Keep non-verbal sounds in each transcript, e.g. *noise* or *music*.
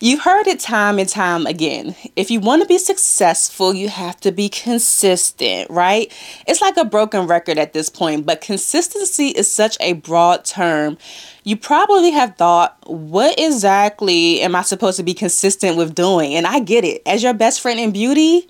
You've heard it time and time again. If you want to be successful, you have to be consistent, right? It's like a broken record at this point, but consistency is such a broad term. You probably have thought, what exactly am I supposed to be consistent with doing? And I get it. As your best friend in beauty,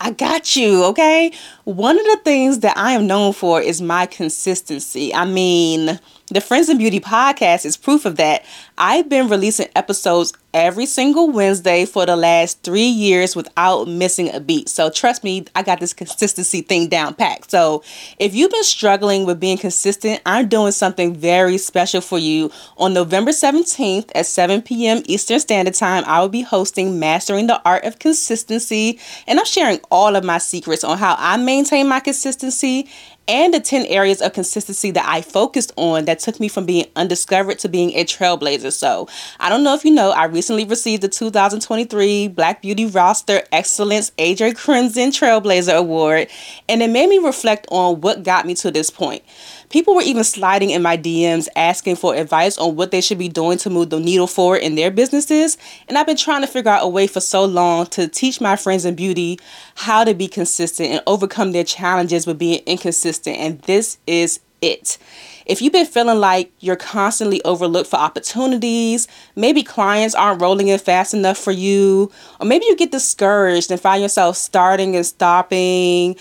I got you, okay? One of the things that I am known for is my consistency. I mean, the Friends in Beauty podcast is proof of that. I've been releasing episodes every single Wednesday for the last three years without missing a beat. So trust me, I got this consistency thing down packed. So if you've been struggling with being consistent, I'm doing something very special for you. On November 17th at 7 p.m. Eastern Standard Time, I will be hosting Mastering the Art of Consistency, and I'm sharing all of my secrets on how I maintain my consistency and the 10 areas of consistency that I focused on that took me from being undiscovered to being a trailblazer. So, I don't know if you know, I recently received the 2023 Black Beauty Roster Excellence AJ Crimson Trailblazer Award, and it made me reflect on what got me to this point. People were even sliding in my DMs asking for advice on what they should be doing to move the needle forward in their businesses. And I've been trying to figure out a way for so long to teach my friends in beauty how to be consistent and overcome their challenges with being inconsistent. And this is it. If you've been feeling like you're constantly overlooked for opportunities, maybe clients aren't rolling in fast enough for you, or maybe you get discouraged and find yourself starting and stopping,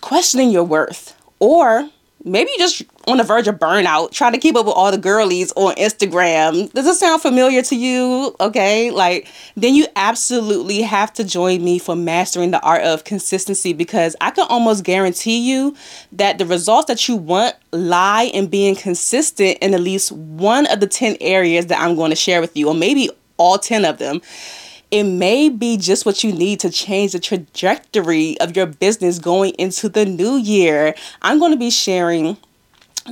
questioning your worth, or maybe you're just on the verge of burnout, trying to keep up with all the girlies on Instagram. Does this sound familiar to you? Okay, like then you absolutely have to join me for mastering the art of consistency because I can almost guarantee you that the results that you want lie in being consistent in at least one of the 10 areas that I'm going to share with you, or maybe all 10 of them it may be just what you need to change the trajectory of your business going into the new year. I'm going to be sharing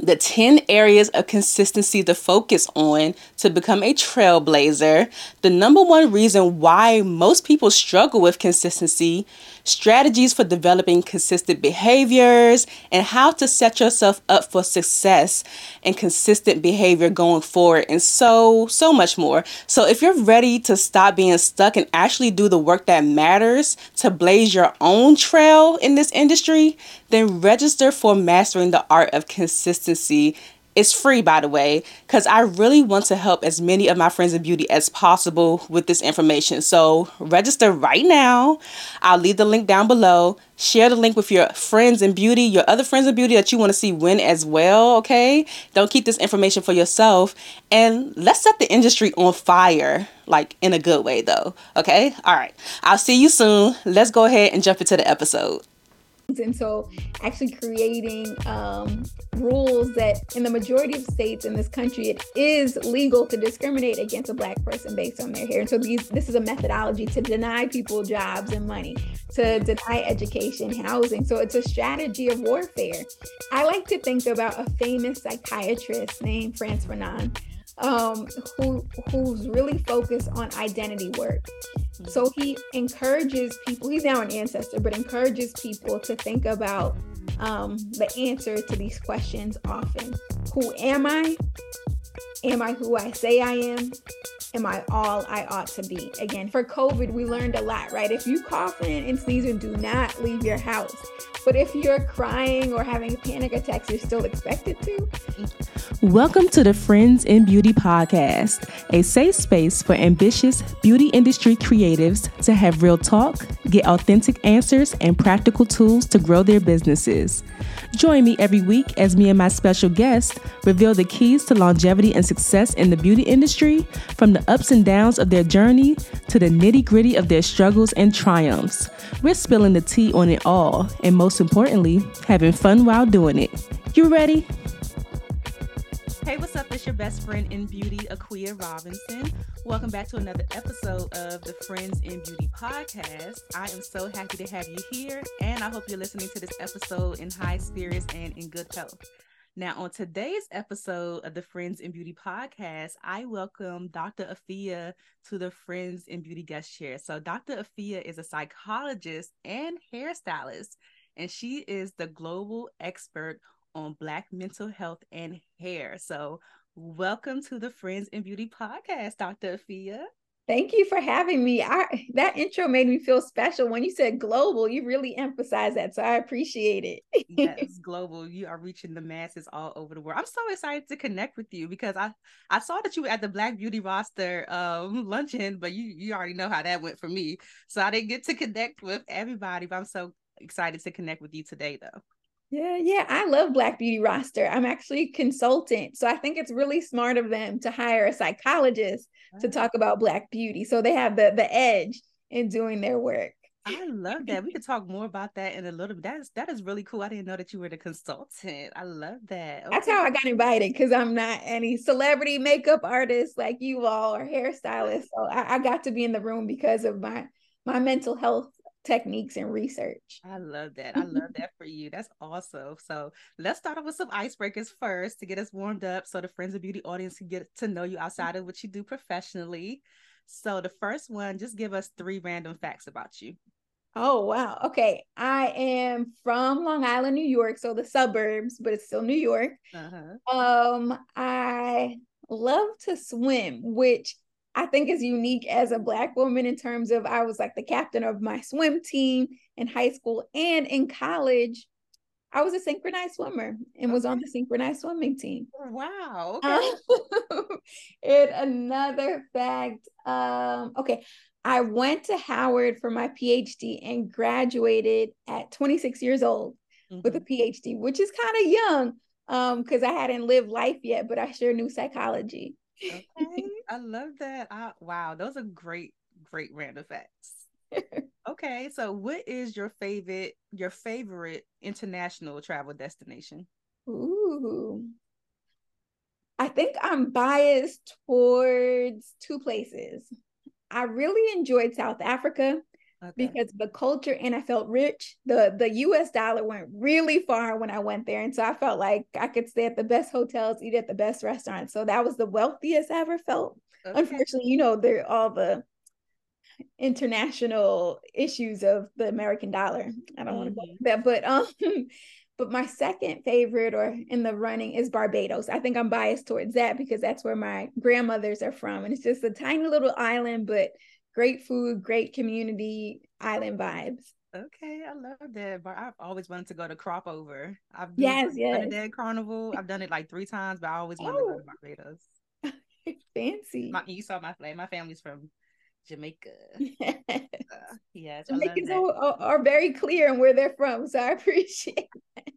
the 10 areas of consistency to focus on to become a trailblazer, the number one reason why most people struggle with consistency, strategies for developing consistent behaviors, and how to set yourself up for success and consistent behavior going forward, and so, so much more. So, if you're ready to stop being stuck and actually do the work that matters to blaze your own trail in this industry, then register for Mastering the Art of Consistency it's free, by the way, because I really want to help as many of my friends in beauty as possible with this information. So register right now. I'll leave the link down below. Share the link with your friends in beauty, your other friends in beauty that you want to see win as well, okay? Don't keep this information for yourself. And let's set the industry on fire, like in a good way, though, okay? All right. I'll see you soon. Let's go ahead and jump into the episode. And so, actually creating um, rules that in the majority of states in this country, it is legal to discriminate against a black person based on their hair. And so, these, this is a methodology to deny people jobs and money, to deny education, housing. So, it's a strategy of warfare. I like to think about a famous psychiatrist named Frantz Fanon um, who who's really focused on identity work. So he encourages people. He's now an ancestor, but encourages people to think about um, the answer to these questions often. Who am I? Am I who I say I am? Am I all I ought to be? Again, for COVID, we learned a lot, right? If you coughing and sneezing, do not leave your house. But if you're crying or having panic attacks, you're still expected to. Welcome to the Friends in Beauty podcast, a safe space for ambitious beauty industry creatives to have real talk, get authentic answers, and practical tools to grow their businesses. Join me every week as me and my special guest reveal the keys to longevity and success in the beauty industry, from the ups and downs of their journey to the nitty gritty of their struggles and triumphs. We're spilling the tea on it all, and most importantly, having fun while doing it. You ready? Hey, what's up? It's your best friend in beauty, Akua Robinson. Welcome back to another episode of the Friends in Beauty podcast. I am so happy to have you here, and I hope you're listening to this episode in high spirits and in good health. Now, on today's episode of the Friends in Beauty podcast, I welcome Dr. Afiya to the Friends in Beauty guest chair. So, Dr. Afiya is a psychologist and hairstylist, and she is the global expert on Black mental health and hair. So, welcome to the Friends in Beauty podcast, Dr. Afiya. Thank you for having me. I that intro made me feel special. When you said global, you really emphasized that. So I appreciate it. *laughs* yes, global. You are reaching the masses all over the world. I'm so excited to connect with you because I I saw that you were at the Black Beauty roster um luncheon, but you you already know how that went for me. So I didn't get to connect with everybody, but I'm so excited to connect with you today though. Yeah, yeah, I love Black Beauty roster. I'm actually a consultant, so I think it's really smart of them to hire a psychologist to talk about Black beauty, so they have the the edge in doing their work. I love that. We could talk more about that in a little bit. That is that is really cool. I didn't know that you were the consultant. I love that. Okay. That's how I got invited because I'm not any celebrity makeup artist like you all or hairstylist. So I, I got to be in the room because of my my mental health techniques and research. I love that. I love that for you. That's awesome. So let's start off with some icebreakers first to get us warmed up so the Friends of Beauty audience can get to know you outside of what you do professionally. So the first one, just give us three random facts about you. Oh wow. Okay. I am from Long Island, New York, so the suburbs, but it's still New York. Uh-huh. Um I love to swim, which I think is unique as a black woman in terms of I was like the captain of my swim team in high school and in college. I was a synchronized swimmer and was on the synchronized swimming team. Wow. Okay. Um, *laughs* and another fact, um, okay, I went to Howard for my PhD and graduated at 26 years old mm-hmm. with a PhD, which is kind of young because um, I hadn't lived life yet, but I sure knew psychology. Okay, I love that. I, wow, those are great, great random facts. *laughs* okay, so what is your favorite your favorite international travel destination? Ooh. I think I'm biased towards two places. I really enjoyed South Africa okay. because the culture and I felt rich. The the US dollar went really far when I went there. And so I felt like I could stay at the best hotels, eat at the best restaurants. So that was the wealthiest I ever felt. Okay. Unfortunately, you know, there all the international issues of the American dollar. I don't mm-hmm. want to go into that, but um *laughs* but my second favorite or in the running is Barbados. I think I'm biased towards that because that's where my grandmothers are from. And it's just a tiny little island, but great food, great community, island vibes. Okay, I love that. But I've always wanted to go to Crop Over. I've yes, yes. Trinidad Carnival. I've done it like three times, but I always wanted oh. to go to oh. Barbados. *laughs* Fancy. My, you saw my flag. My family's from Jamaica. uh, yes, Jamaicans are, are, very clear in where they're from, so I *laughs* appreciate it.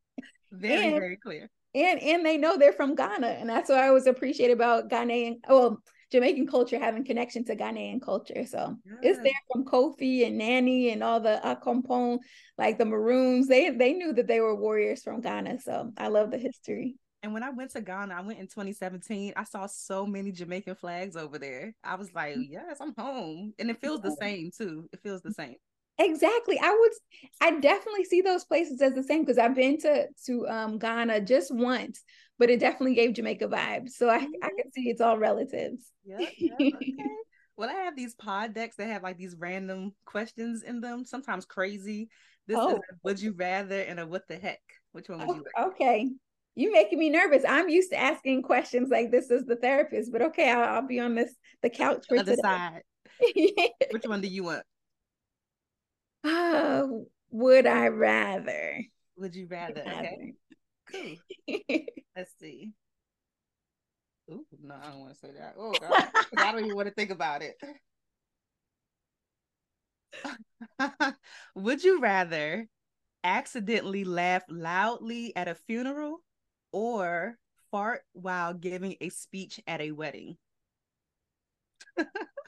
Very, and, very clear. And and they know they're from Ghana, and that's what I always appreciate about Ghanaian. Well, Jamaican culture having connection to Ghanaian culture. So it's there from Kofi and Nanny and all the Accompong, like the Maroons. They they knew that they were warriors from Ghana. So I love the history. And when I went to Ghana, I went in 2017. I saw so many Jamaican flags over there. I was like, mm. yes, I'm home. And it feels the same too. It feels the same. Exactly. I would I definitely see those places as the same because I've been to to um Ghana just once, but it definitely gave Jamaica vibes. So I, I can see it's all relatives. Yeah. yeah okay. well, I have these pod decks that have like these random questions in them, sometimes crazy. This oh. is would you rather and a what the heck? Which one would you like? Okay. You're making me nervous. I'm used to asking questions like this is the therapist, but okay, I'll, I'll be on this the couch for the other today. side. *laughs* Which one do you want? Uh, would I rather? Would you rather? Okay. Cool. *laughs* Let's see. Ooh, no, I don't want to say that. Oh God, I don't even want to think about it. *laughs* Would you rather accidentally laugh loudly at a funeral or fart while giving a speech at a wedding? *laughs*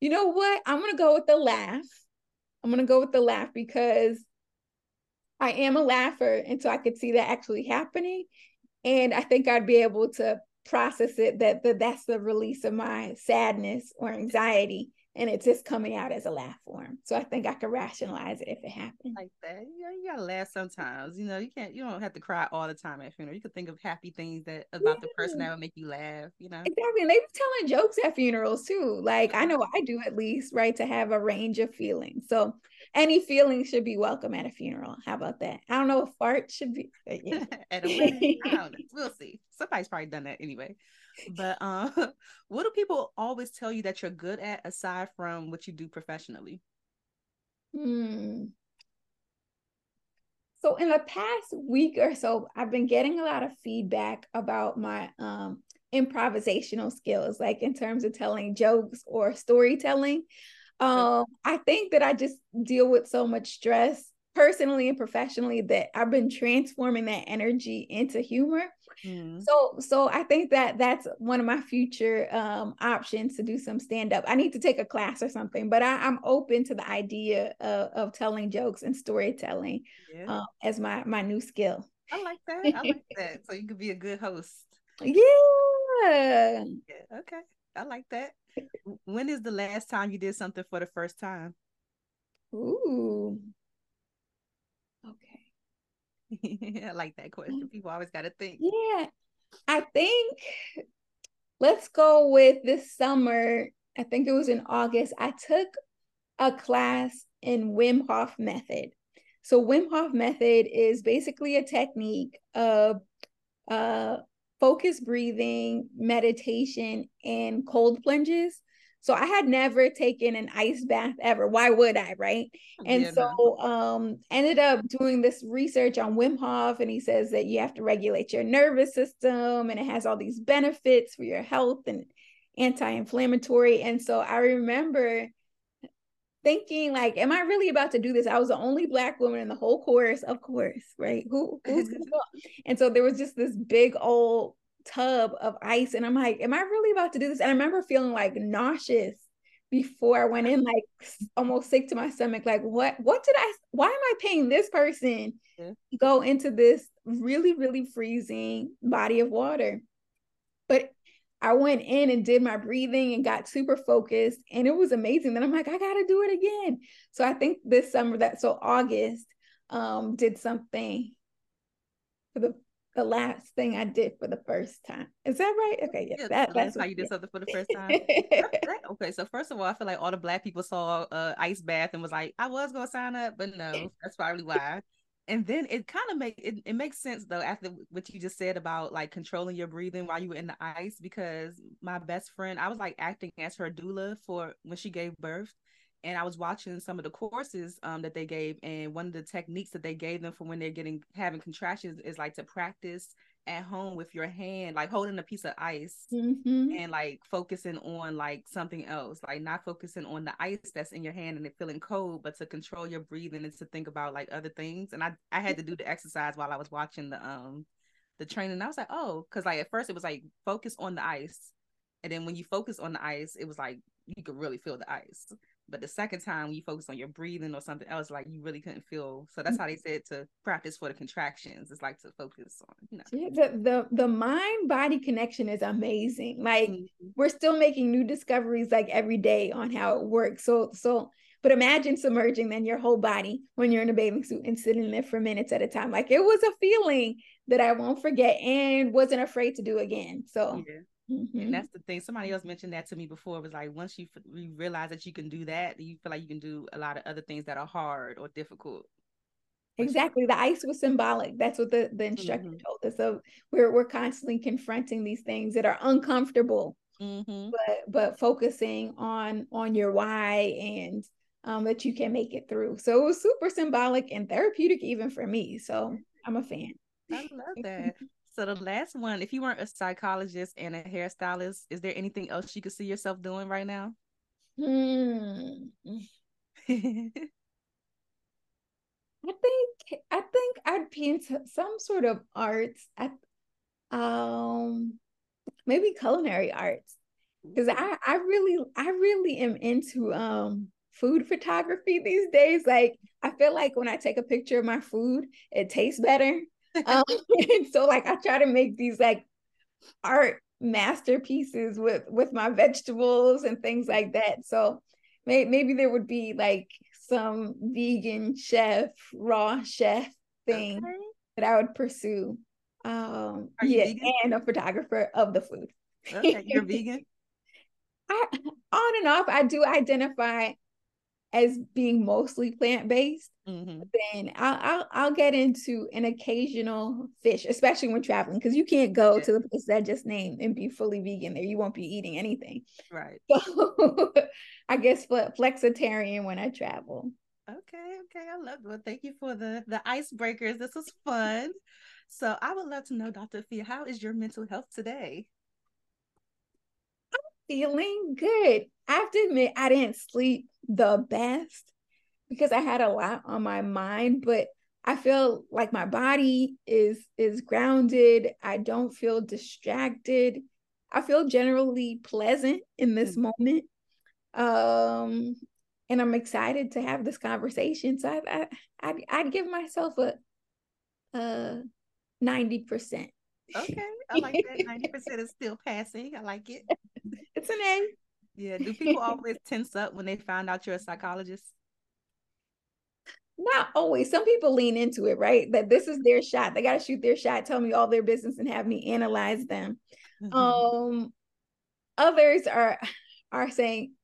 you know what? I'm gonna go with the laugh. I'm gonna go with the laugh because I am a laugher, and so I could see that actually happening, and I think I'd be able to process it that, that that's the release of my sadness or anxiety and it's just coming out as a laugh form. So I think I could rationalize it if it happened. Like that. You know, you gotta laugh sometimes. You know, you can't you don't have to cry all the time at funeral. You could think of happy things that about yeah. the person that would make you laugh, you know. Exactly. And they be telling jokes at funerals too. Like I know I do at least, right? To have a range of feelings. So any feelings should be welcome at a funeral. How about that? I don't know if fart should be yeah. *laughs* at a wedding. I *laughs* don't know. We'll see. Somebody's probably done that anyway. But um, *laughs* what do people always tell you that you're good at aside from what you do professionally? Hmm. So in the past week or so, I've been getting a lot of feedback about my um improvisational skills, like in terms of telling jokes or storytelling. Um, I think that I just deal with so much stress personally and professionally that I've been transforming that energy into humor. Mm. So so I think that that's one of my future um, options to do some stand up. I need to take a class or something, but I, am open to the idea of, of telling jokes and storytelling yeah. uh, as my my new skill. I like that. I like *laughs* that. So you could be a good host. Yeah. yeah. Okay. I like that. When is the last time you did something for the first time? Ooh. I *laughs* like that question. People always got to think. Yeah. I think let's go with this summer. I think it was in August. I took a class in Wim Hof method. So Wim Hof method is basically a technique of uh focused breathing, meditation, and cold plunges. So I had never taken an ice bath ever. Why would I, right? And yeah, so um ended up doing this research on Wim Hof and he says that you have to regulate your nervous system and it has all these benefits for your health and anti-inflammatory. And so I remember thinking like am i really about to do this i was the only black woman in the whole course of course right who who's gonna *laughs* go and so there was just this big old tub of ice and i'm like am i really about to do this and i remember feeling like nauseous before i went in like almost sick to my stomach like what what did i why am i paying this person yeah. go into this really really freezing body of water but I went in and did my breathing and got super focused and it was amazing. Then I'm like, I gotta do it again. So I think this summer that so August um did something for the the last thing I did for the first time. Is that right? Okay, yeah, yeah that, that's how you did something for the *laughs* first time. okay, so first of all, I feel like all the black people saw uh ice bath and was like, I was gonna sign up, but no, that's probably why and then it kind of make it, it makes sense though after what you just said about like controlling your breathing while you were in the ice because my best friend i was like acting as her doula for when she gave birth and i was watching some of the courses um, that they gave and one of the techniques that they gave them for when they're getting having contractions is like to practice at home with your hand, like holding a piece of ice mm-hmm. and like focusing on like something else, like not focusing on the ice that's in your hand and it feeling cold, but to control your breathing and to think about like other things. And I I had to do the exercise while I was watching the um the training. I was like, oh, because like at first it was like focus on the ice. And then when you focus on the ice, it was like you could really feel the ice. But the second time you focus on your breathing or something else, like you really couldn't feel. So that's how they said to practice for the contractions. It's like to focus on, you know. Yeah, the the, the mind body connection is amazing. Like mm-hmm. we're still making new discoveries like every day on how it works. So so but imagine submerging then your whole body when you're in a bathing suit and sitting there for minutes at a time. Like it was a feeling that I won't forget and wasn't afraid to do again. So yeah. Mm-hmm. And that's the thing. Somebody else mentioned that to me before. It was like once you, you realize that you can do that, you feel like you can do a lot of other things that are hard or difficult. Exactly. The ice was symbolic. That's what the, the instructor mm-hmm. told us. So we're we're constantly confronting these things that are uncomfortable, mm-hmm. but but focusing on on your why and um that you can make it through. So it was super symbolic and therapeutic even for me. So I'm a fan. I love that. *laughs* So the last one, if you weren't a psychologist and a hairstylist, is there anything else you could see yourself doing right now? Hmm. *laughs* I think I think I'd paint some sort of arts. I, um, maybe culinary arts because I I really I really am into um food photography these days. Like I feel like when I take a picture of my food, it tastes better um, and *laughs* so like I try to make these like art masterpieces with with my vegetables and things like that. So may, maybe there would be like some vegan chef, raw chef thing okay. that I would pursue. Um, yeah, vegan? and a photographer of the food. Okay, you're *laughs* vegan. I on and off. I do identify as being mostly plant based, mm-hmm. then I'll, I'll, I'll get into an occasional fish, especially when traveling, because you can't go yeah. to the place that I just named and be fully vegan there. You won't be eating anything. Right. *laughs* So I guess flexitarian when I travel. Okay, okay, I love it. Well, thank you for the the icebreakers. This was fun. So I would love to know, Dr. Fia, how is your mental health today? Feeling good. I have to admit, I didn't sleep the best because I had a lot on my mind, but I feel like my body is is grounded. I don't feel distracted. I feel generally pleasant in this mm-hmm. moment. Um and I'm excited to have this conversation. So I, I I'd, I'd give myself a a 90%. Okay. I like that. *laughs* 90% is still passing. I like it. It's an A. Yeah. Do people always tense up when they find out you're a psychologist? Not always. Some people lean into it, right? That this is their shot. They got to shoot their shot, tell me all their business, and have me analyze them. Mm-hmm. Um, others are are saying,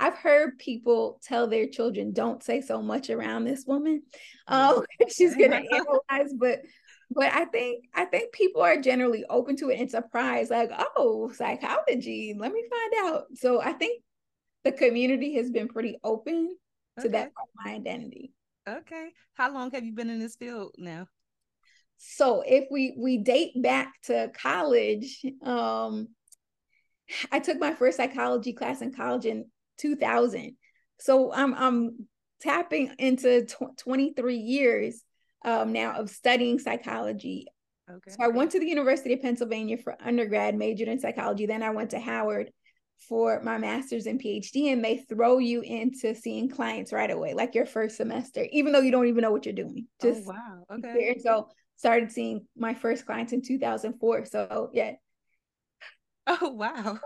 I've heard people tell their children, "Don't say so much around this woman. Um, *laughs* she's gonna *laughs* analyze." But but I think I think people are generally open to it and surprised, like, oh, psychology, let me find out. So I think the community has been pretty open okay. to that part of my identity. Okay. How long have you been in this field now? So if we we date back to college, um, I took my first psychology class in college in 2000. So I'm I'm tapping into tw- 23 years um, now of studying psychology. Okay. So I went to the University of Pennsylvania for undergrad, majored in psychology. Then I went to Howard for my master's and PhD, and they throw you into seeing clients right away, like your first semester, even though you don't even know what you're doing. Oh, Just oh, wow. Okay. So started seeing my first clients in 2004. So yeah, Oh, wow.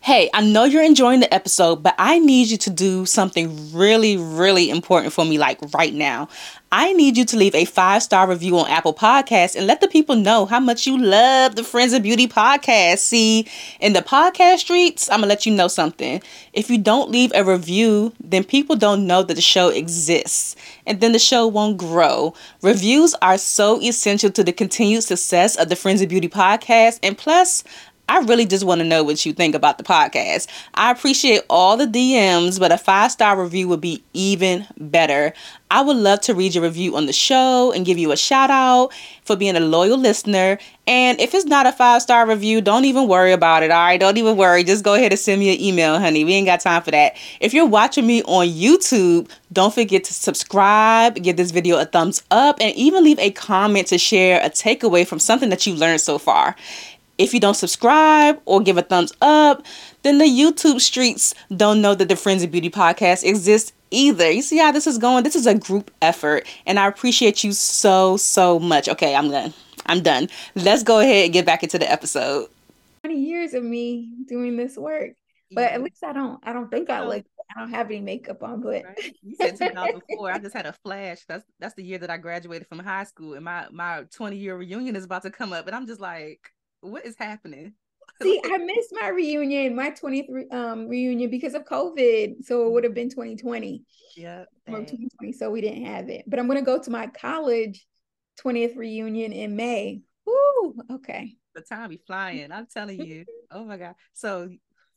Hey, I know you're enjoying the episode, but I need you to do something really, really important for me, like right now. I need you to leave a five star review on Apple Podcasts and let the people know how much you love the Friends of Beauty podcast. See, in the podcast streets, I'm gonna let you know something. If you don't leave a review, then people don't know that the show exists, and then the show won't grow. Reviews are so essential to the continued success of the Friends of Beauty podcast, and plus, I really just want to know what you think about the podcast. I appreciate all the DMs, but a five star review would be even better. I would love to read your review on the show and give you a shout out for being a loyal listener. And if it's not a five star review, don't even worry about it. All right, don't even worry. Just go ahead and send me an email, honey. We ain't got time for that. If you're watching me on YouTube, don't forget to subscribe, give this video a thumbs up, and even leave a comment to share a takeaway from something that you learned so far. If you don't subscribe or give a thumbs up, then the YouTube streets don't know that the Friends of Beauty podcast exists either. You see how this is going? This is a group effort, and I appreciate you so, so much. Okay, I'm done. I'm done. Let's go ahead and get back into the episode. 20 years of me doing this work. But at least I don't I don't think I look I don't have any makeup on, but right. you said 2004. *laughs* I just had a flash. That's that's the year that I graduated from high school, and my my 20 year reunion is about to come up, and I'm just like, what is happening? *laughs* See, I missed my reunion, my 23 um reunion because of COVID. So it would have been 2020. Yeah. Or 2020. So we didn't have it. But I'm gonna go to my college 20th reunion in May. Woo, okay. The time be flying. I'm telling you. *laughs* oh my God. So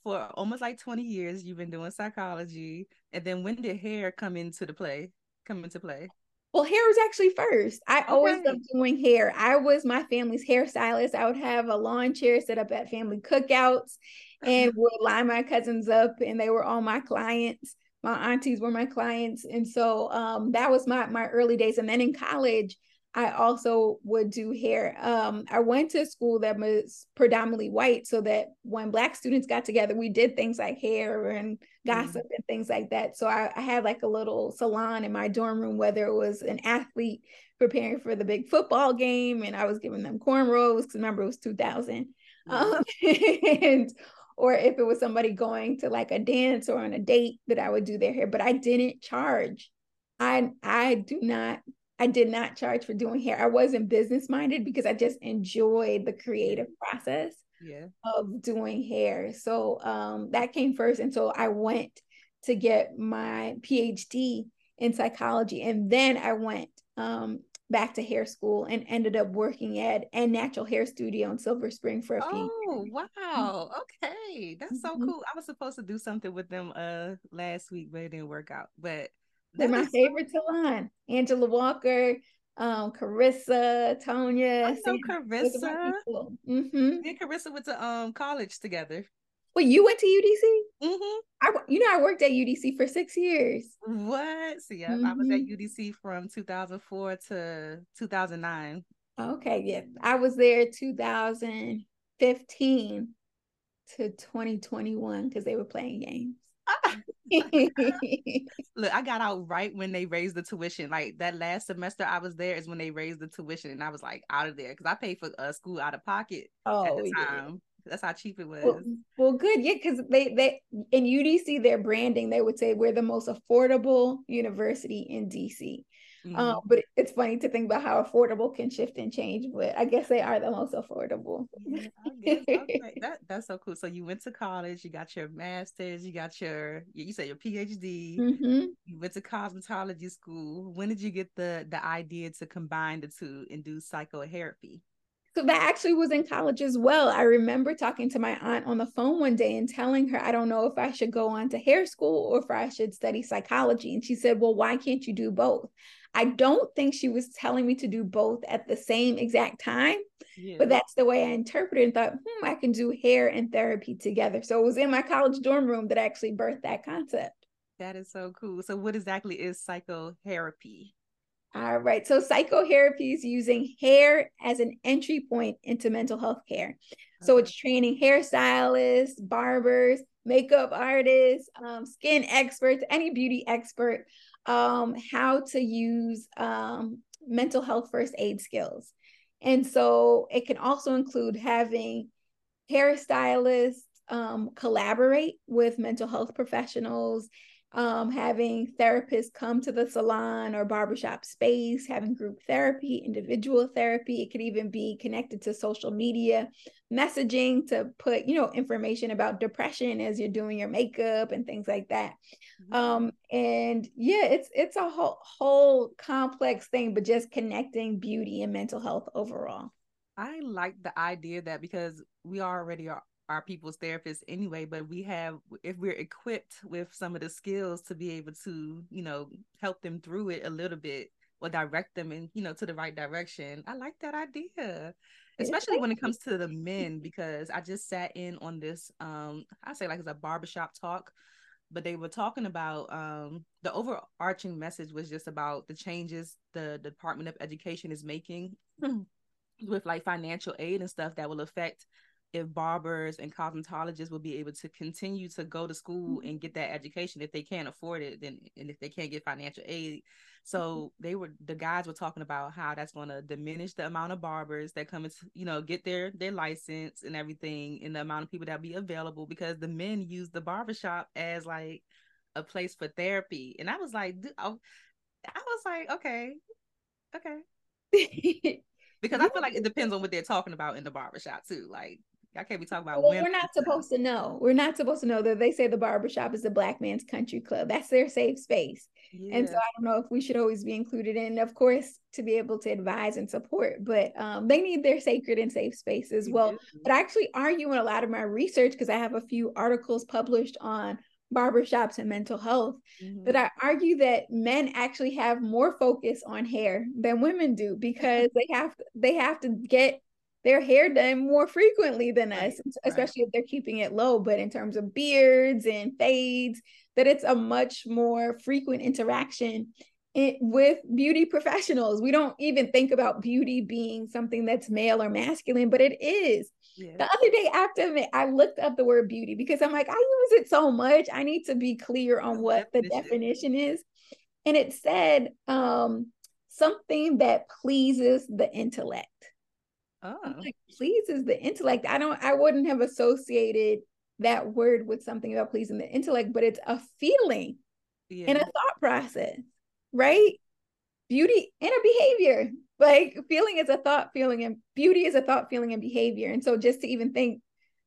for almost like 20 years, you've been doing psychology. And then when did hair come into the play? Come into play? Well, hair was actually first. I okay. always loved doing hair. I was my family's hairstylist. I would have a lawn chair set up at family cookouts and would line my cousins up, and they were all my clients. My aunties were my clients. And so um, that was my my early days. And then in college, I also would do hair. Um, I went to a school that was predominantly white, so that when Black students got together, we did things like hair and gossip mm-hmm. and things like that. So I, I, had like a little salon in my dorm room, whether it was an athlete preparing for the big football game, and I was giving them cornrows because remember it was 2000, mm-hmm. um, *laughs* and or if it was somebody going to like a dance or on a date that I would do their hair, but I didn't charge. I I do not I did not charge for doing hair. I wasn't business minded because I just enjoyed the creative process yeah. of doing hair. So um, that came first. And so I went to get my PhD in psychology. And then I went um, back to hair school and ended up working at a natural hair studio in Silver Spring for a few. Oh years. wow! Okay, that's so mm-hmm. cool. I was supposed to do something with them uh last week, but it didn't work out. But they're my favorite so- salon. Angela Walker, um, Carissa, Tonya. I know Carissa. Mm-hmm. Me and Carissa went to um college together. Well, you went to UDC? Mm-hmm. I, you know, I worked at UDC for six years. What? So yeah, mm-hmm. I was at mm-hmm. UDC from 2004 to 2009. Okay, yeah, I was there 2015 to 2021 because they were playing games. *laughs* Look, I got out right when they raised the tuition. Like that last semester I was there is when they raised the tuition, and I was like out of there because I paid for a uh, school out of pocket oh, at the time. Yeah. That's how cheap it was. Well, well good, yeah, because they they in UDC their branding they would say we're the most affordable university in DC. Mm-hmm. Um, but it's funny to think about how affordable can shift and change. But I guess they are the most affordable. Yeah, okay. *laughs* that that's so cool. So you went to college, you got your master's, you got your you said your PhD. Mm-hmm. You went to cosmetology school. When did you get the the idea to combine the two and do PsychoHairapy? So that actually was in college as well. I remember talking to my aunt on the phone one day and telling her, I don't know if I should go on to hair school or if I should study psychology. And she said, Well, why can't you do both? I don't think she was telling me to do both at the same exact time, yeah. but that's the way I interpreted and thought, hmm, I can do hair and therapy together. So it was in my college dorm room that actually birthed that concept. That is so cool. So, what exactly is PsychoHairapy? All right. So PsychoHairapy is using hair as an entry point into mental health care. So it's training hairstylists, barbers, makeup artists, um, skin experts, any beauty expert, um, how to use um, mental health first aid skills. And so it can also include having hairstylists um, collaborate with mental health professionals um, having therapists come to the salon or barbershop space, having group therapy, individual therapy. It could even be connected to social media messaging to put, you know, information about depression as you're doing your makeup and things like that. Mm-hmm. Um, and yeah, it's it's a whole whole complex thing, but just connecting beauty and mental health overall. I like the idea that because we already are our people's therapists anyway but we have if we're equipped with some of the skills to be able to you know help them through it a little bit or direct them in you know to the right direction i like that idea especially when it comes to the men because i just sat in on this um i say like it's a barbershop talk but they were talking about um the overarching message was just about the changes the department of education is making *clears throat* with like financial aid and stuff that will affect if barbers and cosmetologists will be able to continue to go to school mm-hmm. and get that education if they can't afford it then and if they can't get financial aid so mm-hmm. they were the guys were talking about how that's going to diminish the amount of barbers that come into you know get their their license and everything and the amount of people that be available because the men use the barbershop as like a place for therapy and i was like i was like okay okay *laughs* because I feel like it depends on what they're talking about in the barbershop too. Like I can't be talking about well, We're not supposed to know. We're not supposed to know that they say the barbershop is the black man's country club. That's their safe space. Yeah. And so I don't know if we should always be included in, of course, to be able to advise and support, but um, they need their sacred and safe space as well. But I actually argue in a lot of my research because I have a few articles published on barbershops and mental health mm-hmm. that I argue that men actually have more focus on hair than women do because they have they have to get their hair done more frequently than right, us, especially right. if they're keeping it low. But in terms of beards and fades, that it's a much more frequent interaction it, with beauty professionals. We don't even think about beauty being something that's male or masculine, but it is. The other day after I looked up the word beauty because I'm like, I use it so much. I need to be clear on what the definition is. And it said um, something that pleases the intellect. Oh. Like, pleases the intellect. I don't, I wouldn't have associated that word with something about pleasing the intellect, but it's a feeling yeah. and a thought process, right? Beauty and a behavior. Like feeling is a thought, feeling, and beauty is a thought, feeling, and behavior. And so just to even think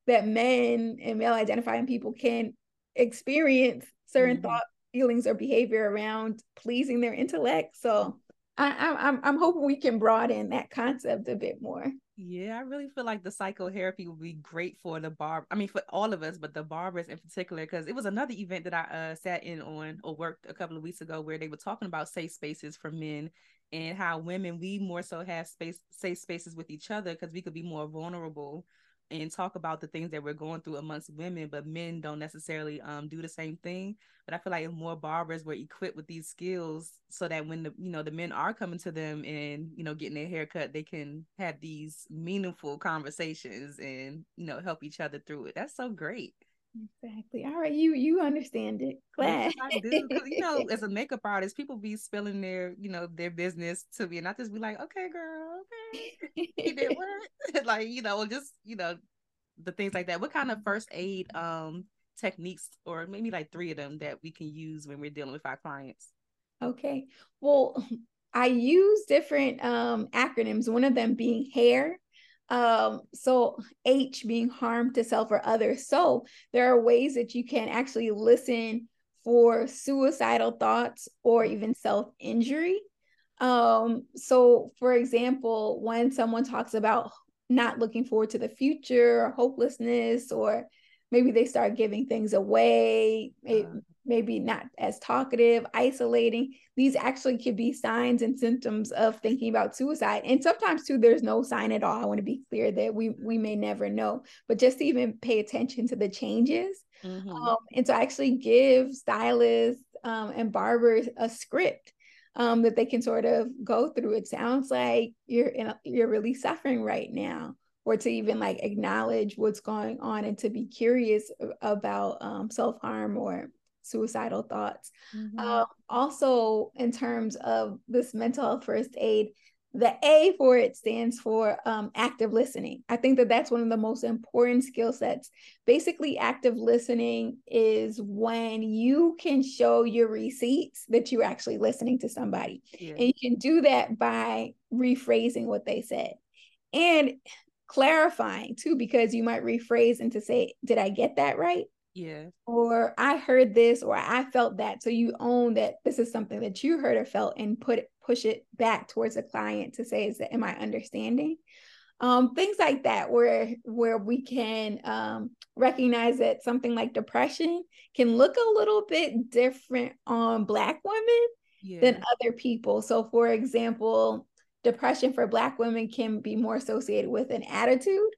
that men and male identifying people can experience certain mm-hmm. thought, feelings, or behavior around pleasing their intellect. So I, I'm I'm hoping we can broaden that concept a bit more. Yeah, I really feel like the PsychoHairapy would be great for the bar. I mean, for all of us, but the barbers in particular, because it was another event that I uh, sat in on or worked a couple of weeks ago where they were talking about safe spaces for men and how women we more so have space safe spaces with each other because we could be more vulnerable and talk about the things that we're going through amongst women, but men don't necessarily um, do the same thing. But I feel like if more barbers were equipped with these skills, so that when the you know the men are coming to them and you know getting their hair cut, they can have these meaningful conversations and you know help each other through it. That's so great. Exactly. All right, you you understand it. *laughs* Glad. I do. you know, as a makeup artist, people be spilling their, you know, their business to me, and I just be like, okay, girl, okay, you did *laughs* what? *laughs* like, you know, just you know, the things like that. What kind of first aid um techniques, or maybe like three of them that we can use when we're dealing with our clients? Okay. Well, I use different um acronyms. One of them being hair um, so H being harm to self or others. So there are ways that you can actually listen for suicidal thoughts or even self injury. Um, so for example, when someone talks about not looking forward to the future, or hopelessness, or maybe they start giving things away, maybe, uh, maybe not as talkative, isolating. These actually could be signs and symptoms of thinking about suicide. And sometimes too, there's no sign at all. I want to be clear that we we may never know, but just to even pay attention to the changes. Mm-hmm. Um, and so actually give stylists um, and barbers a script um, that they can sort of go through. It sounds like you're in a, you're really suffering right now or to even like acknowledge what's going on and to be curious about um, self-harm or suicidal thoughts mm-hmm. uh, also in terms of this mental health first aid the a for it stands for um, active listening i think that that's one of the most important skill sets basically active listening is when you can show your receipts that you're actually listening to somebody yeah. and you can do that by rephrasing what they said and clarifying too, because you might rephrase and to say, did I get that right? Yeah. Or I heard this or I felt that. So you own that this is something that you heard or felt and put it, push it back towards the client to say, is that am I understanding? Um, things like that where where we can um, recognize that something like depression can look a little bit different on black women yeah. than other people so for example depression for black women can be more associated with an attitude.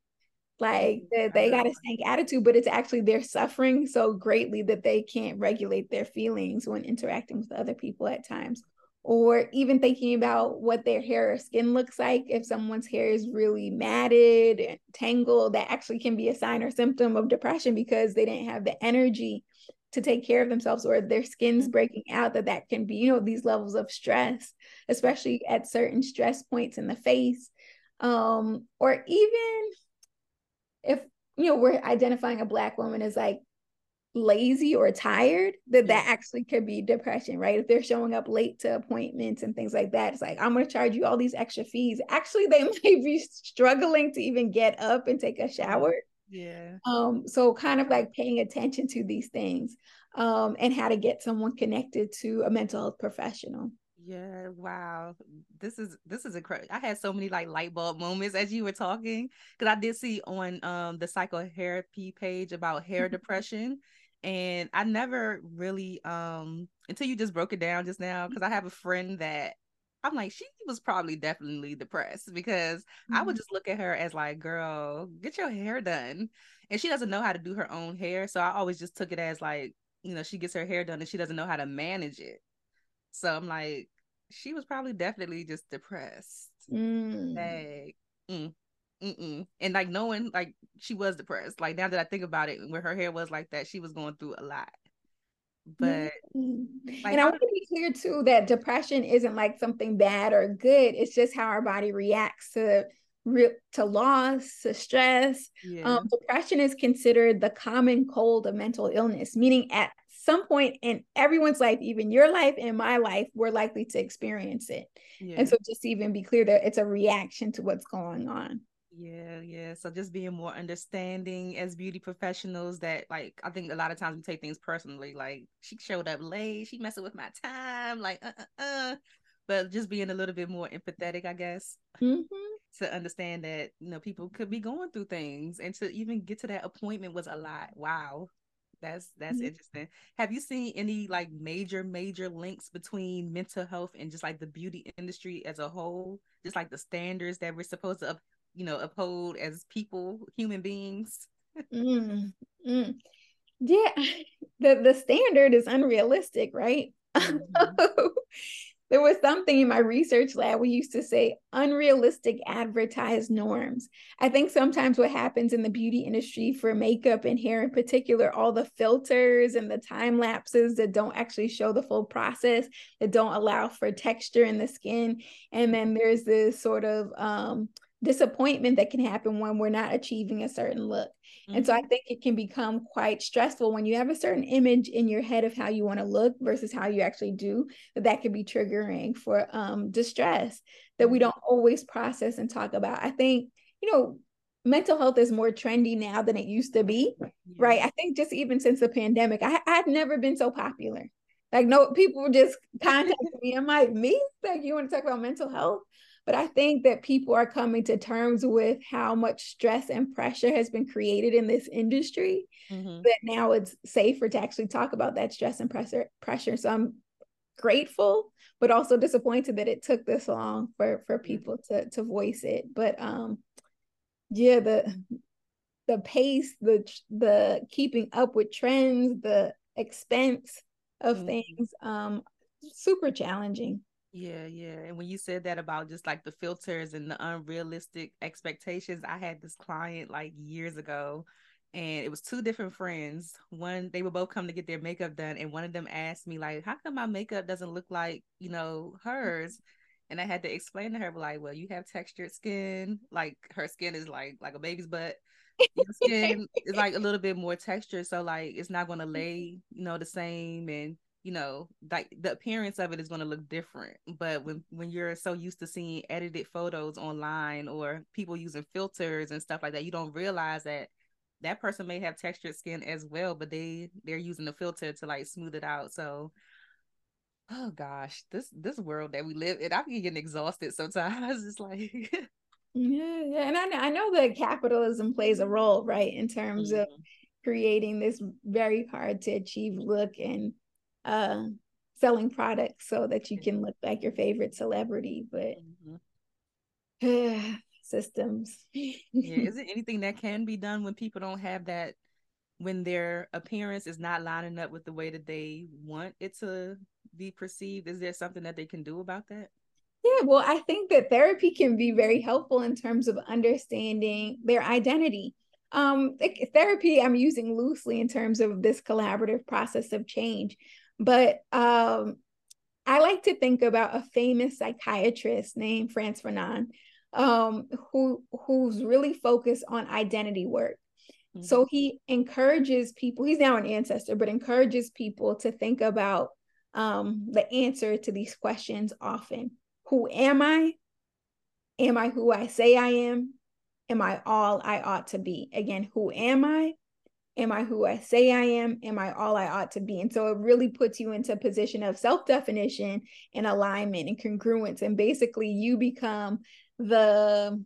Like mm-hmm. that they got a stank attitude but it's actually they're suffering so greatly that they can't regulate their feelings when interacting with other people at times. Or even thinking about what their hair or skin looks like. If someone's hair is really matted and tangled that actually can be a sign or symptom of depression because they didn't have the energy to take care of themselves or their skin's mm-hmm. breaking out that that can be you know these levels of stress especially at certain stress points in the face. Um or even if you know we're identifying a black woman as like lazy or tired that that actually could be depression right? If they're showing up late to appointments and things like that it's like i'm going to charge you all these extra fees. Actually they *laughs* might be struggling to even get up and take a shower yeah. Um, so kind of like paying attention to these things um, and how to get someone connected to a mental health professional. Yeah, wow. This is this is incredible. I had so many like light bulb moments as you were talking because I did see on um the PsychoHairapy page about hair *laughs* depression and I never really um until you just broke it down just now because I have a friend that I'm like, she was probably definitely depressed because mm-hmm. I would mm-hmm. just look at her as like, girl, get your hair done. And she doesn't know how to do her own hair. So I always just took it as like, you know, she gets her hair done and she doesn't know how to manage it. So I'm like, she was probably definitely just depressed. Mm. Like, mm, mm-mm. And like knowing like she was depressed. Like now that I think about it, where her hair was like that, she was going through a lot but mm-hmm. like, and I want to be clear too that depression isn't like something bad or good. It's just how our body reacts to to loss, to stress. Yeah. Um, depression is considered the common cold of mental illness, meaning at some point in everyone's life, even your life and my life, we're likely to experience it. Yeah. And so, just to even be clear that it's a reaction to what's going on. Yeah, yeah. So just being more understanding as beauty professionals that like I think a lot of times we take things personally. Like she showed up late, she messing with my time, like uh uh uh. But just being a little bit more empathetic, I guess. Mm-hmm. To understand that, you know, people could be going through things and to even get to that appointment was a lot. Wow. That's that's mm-hmm. interesting. Have you seen any like major major links between mental health and just like the beauty industry as a whole? Just like the standards that we're supposed to, you know, uphold as people, human beings. mm, mm. Yeah, *laughs* the the standard is unrealistic, right? *laughs* Mm-hmm. there was something in my research lab we used to say unrealistic advertised norms i think sometimes what happens in the beauty industry for makeup and hair in particular all the filters and the time lapses that don't actually show the full process that don't allow for texture in the skin and then there's this sort of um, disappointment that can happen when we're not achieving a certain look. Mm-hmm. And so I mm-hmm. think it can become quite stressful when you have a certain image in your head of how you want to look versus how you actually do, that that could be triggering for um, distress that we mm-hmm. don't always process and talk about. I think, you know, mental health is more trendy now than it used to be, yeah. right? I think just even since the pandemic, I, I've never been so popular. Like no people just *laughs* contact me. I'm like, me? Like you want to talk about mental health? But I think that people are coming to terms with how much stress and pressure has been created in this industry mm-hmm. that now it's safer to actually talk about that stress and pressure pressure. So I'm grateful, but also disappointed that it took this long for for people to to voice it. But um yeah, the the pace, the the keeping up with trends, the expense of mm-hmm. things um super challenging. Yeah, yeah. And when you said that about just like the filters and the unrealistic expectations, I had this client like years ago and it was two different friends. One, they would both come to get their makeup done, and one of them asked me, like, how come my makeup doesn't look like, you know, hers? *laughs* And I had to explain to her, like, well, you have textured skin, like her skin is like like a baby's butt. Your *laughs* skin is like a little bit more textured, so like it's not gonna lay, you know, the same and you know like the appearance of it is going to look different but when when you're so used to seeing edited photos online or people using filters and stuff like that you don't realize that that person may have textured skin as well but they they're using the filter to like smooth it out so oh gosh this this world that we live in i'm getting exhausted sometimes *laughs* it's like *laughs* yeah yeah and I know, I know that capitalism plays a role right in terms mm-hmm. of creating this very hard to achieve look and uh, selling products so that you can look like your favorite celebrity, but mm-hmm. *sighs* systems. yeah, is *laughs* it anything that can be done when people don't have that? When their appearance is not lining up with the way that they want it to be perceived, is there something that they can do about that? Yeah, well, I think that therapy can be very helpful in terms of understanding their identity. Um, therapy I'm using loosely in terms of this collaborative process of change. But um, I like to think about a famous psychiatrist named Frantz Fanon, um, who who's really focused on identity work. Mm-hmm. So he encourages people. He's now an ancestor, but encourages people to think about um, the answer to these questions often. Who am I? Am I who I say I am? Am I all I ought to be? Again, who am I? Am I who I say I am? Am I all I ought to be? And so it really puts you into a position of self definition and alignment and congruence. And basically, you become the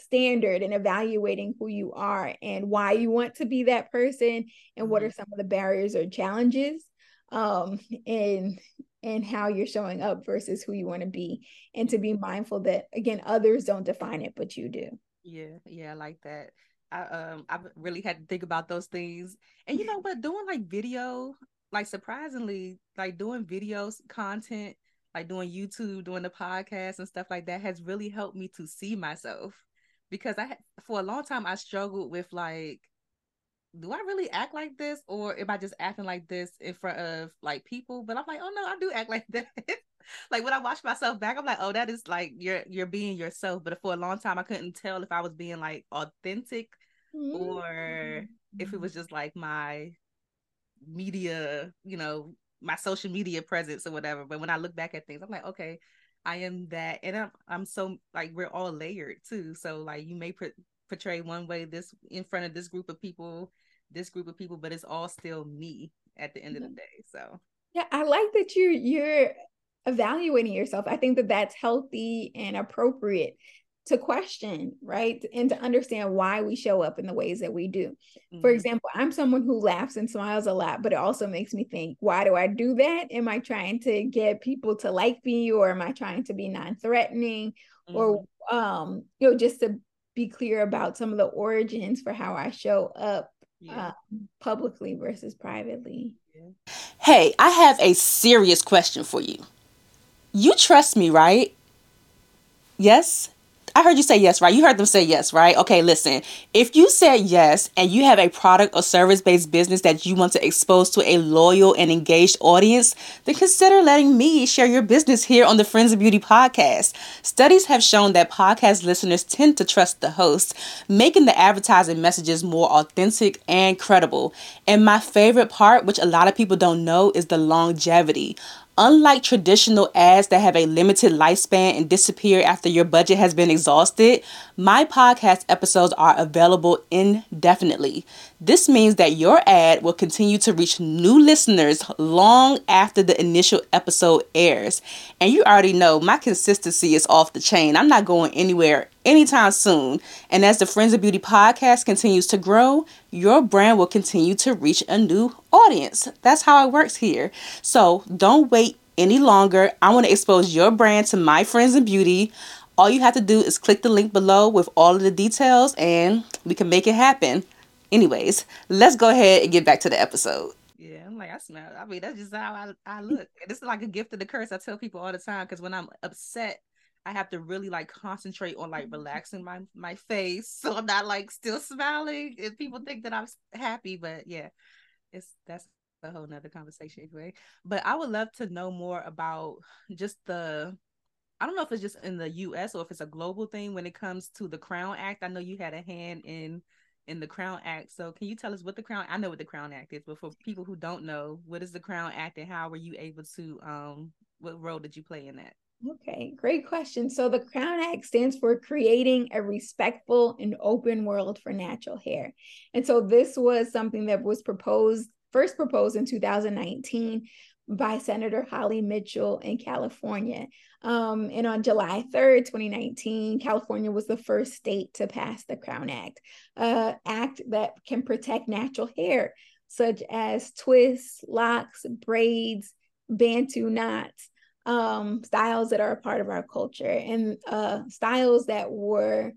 standard in evaluating who you are and why you want to be that person and what are some of the barriers or challenges um and and how you're showing up versus who you want to be and to be mindful that again others don't define it but you do yeah yeah i like that I um I really had to think about those things. And you know what, doing like video, like surprisingly, like doing videos content, like doing YouTube, doing the podcast and stuff like that has really helped me to see myself. Because I for a long time I struggled with like do I really act like this or am I just acting like this in front of like people? But I'm like, oh no, I do act *laughs* like that. Like when I watch myself back, I'm like, oh, that is like you're you're being yourself. But for a long time, I couldn't tell if I was being like authentic mm-hmm. or if it was just like my media, you know, my social media presence or whatever. But when I look back at things, I'm like, okay, I am that, and I'm I'm so like we're all layered too. So like you may pre- portray one way this in front of this group of people, this group of people, but it's all still me at the end of the day. So yeah, I like that you you're evaluating yourself. I think that that's healthy and appropriate to question, right? And to understand why we show up in the ways that we do. Mm-hmm. For example, I'm someone who laughs and smiles a lot, but it also makes me think, why do I do that? Am I trying to get people to like me or am I trying to be non-threatening mm-hmm. or um, you know, just to be clear about some of the origins for how I show up yeah. uh, publicly versus privately. Hey, I have a serious question for you. You trust me, right? Yes? I heard you say yes, right? You heard them say yes, right? Okay, listen. If you said yes and you have a product or service based business that you want to expose to a loyal and engaged audience, then consider letting me share your business here on the Friends of Beauty podcast. Studies have shown that podcast listeners tend to trust the host, making the advertising messages more authentic and credible. And my favorite part, which a lot of people don't know, is the longevity. Unlike traditional ads that have a limited lifespan and disappear after your budget has been exhausted, my podcast episodes are available indefinitely. This means that your ad will continue to reach new listeners long after the initial episode airs. And you already know my consistency is off the chain. I'm not going anywhere anytime soon. And as the Friends of Beauty podcast continues to grow, your brand will continue to reach a new audience. That's how it works here. So don't wait any longer. I want to expose your brand to my friends in beauty. All you have to do is click the link below with all of the details and we can make it happen. Anyways, let's go ahead and get back to the episode. Yeah, I'm like, I smell. I mean, that's just how I, I look. This is like a gift of the curse. I tell people all the time because when I'm upset, I have to really like concentrate on like relaxing my my face *laughs* so I'm not like still smiling. And people think that I'm happy, but yeah, it's that's a whole nother conversation anyway. But I would love to know more about just the I don't know if it's just in the US or if it's a global thing when it comes to the Crown Act. I know you had a hand in in the Crown Act. So can you tell us what the Crown I know what the Crown Act is, but for people who don't know, what is the Crown Act and how were you able to um what role did you play in that? Okay, great question. So the Crown Act stands for creating a respectful and open world for natural hair. And so this was something that was proposed first proposed in 2019 by Senator Holly Mitchell in California. Um, and on July 3rd, 2019, California was the first state to pass the Crown Act, uh, act that can protect natural hair, such as twists, locks, braids, bantu knots, um, styles that are a part of our culture, and uh, styles that were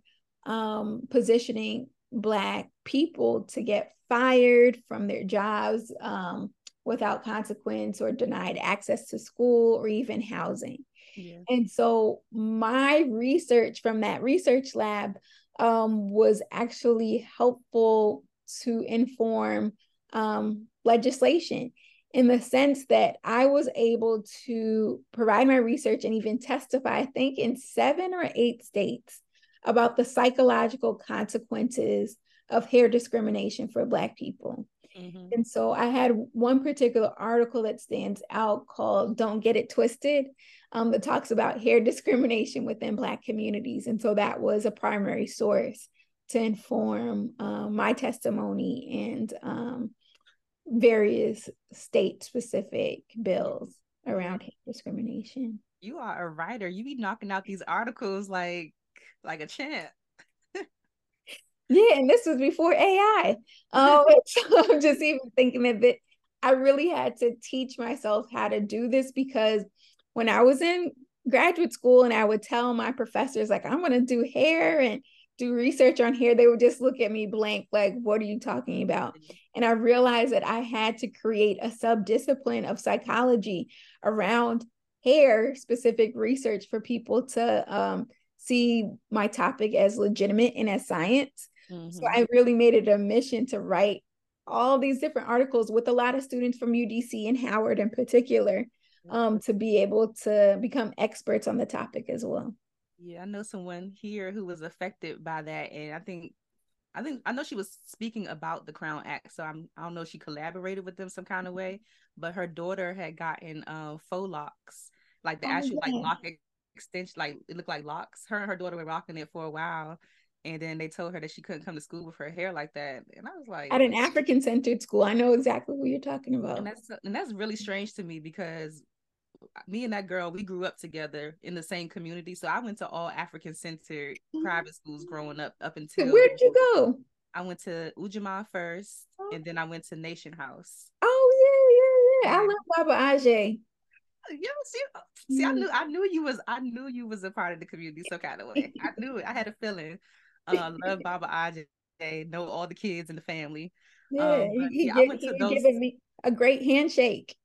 um, positioning Black people to get fired from their jobs um, without consequence or denied access to school or even housing. Yeah. And so my research from that research lab um, was actually helpful to inform um, legislation in the sense that I was able to provide my research and even testify, I think, in seven or eight states about the psychological consequences of hair discrimination for Black people. Mm-hmm. And so I had one particular article that stands out called Don't Get It Twisted um, that talks about hair discrimination within Black communities. And so that was a primary source to inform um, my testimony and um, various state specific bills around hair discrimination. You are a writer. You be knocking out these articles like like a champ. Yeah, and this was before AI. Um, *laughs* *laughs* so I'm just even thinking of it. I really had to teach myself how to do this because when I was in graduate school and I would tell my professors, like, I'm going to do hair and do research on hair, they would just look at me blank, like, what are you talking about? Mm-hmm. And I realized that I had to create a subdiscipline of psychology around hair specific research for people to um, see my topic as legitimate and as science. Mm-hmm. So I really made it a mission to write all these different articles with a lot of students from UDC and Howard in particular um, to be able to become experts on the topic as well. Yeah, I know someone here who was affected by that, and I think, I think I know she was speaking about the Crown Act, so I'm I don't know if she collaborated with them some kind of way, but her daughter had gotten uh, faux locks, like the oh, actual yeah. like lock extension, like it looked like locks. Her and her daughter were rocking it for a while, and then they told her that she couldn't come to school with her hair like that and i was like at an african centered school i know exactly what you're talking about and that's and that's really strange to me because me and that girl we grew up together in the same community so i went to all african centered mm-hmm. private schools growing up up until where did you go i went to Ujamaa first oh. and then i went to nation house oh yeah yeah yeah i love baba Ajay. yeah, see, see, I knew, I knew you was, I knew you was a part of the community, so kind of way. I *laughs* knew it. I had a feeling. Uh, love *laughs* Baba Ajay. know all the kids in the family. Yeah, um, he, yeah, giving me a great handshake.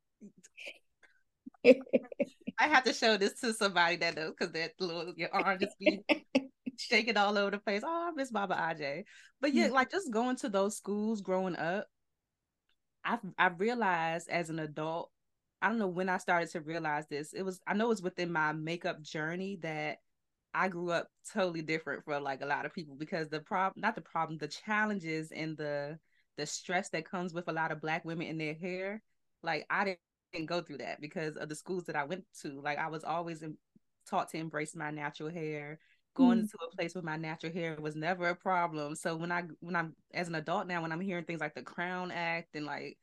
I have to show this to somebody that knows because that little your arm just be shaking all over the place. Oh, I miss Baba Aj. But yeah, mm. like just going to those schools growing up, I I realized as an adult I don't know when I started to realize this. It was I know it's within my makeup journey that I grew up totally different from like a lot of people because the problem not the problem, the challenges and the the stress that comes with a lot of black women in their hair. Like I didn't, didn't go through that because of the schools that I went to. Like I was always in, taught to embrace my natural hair. Going mm. into a place with my natural hair was never a problem. So when I when I'm as an adult now, when I'm hearing things like the Crown Act and like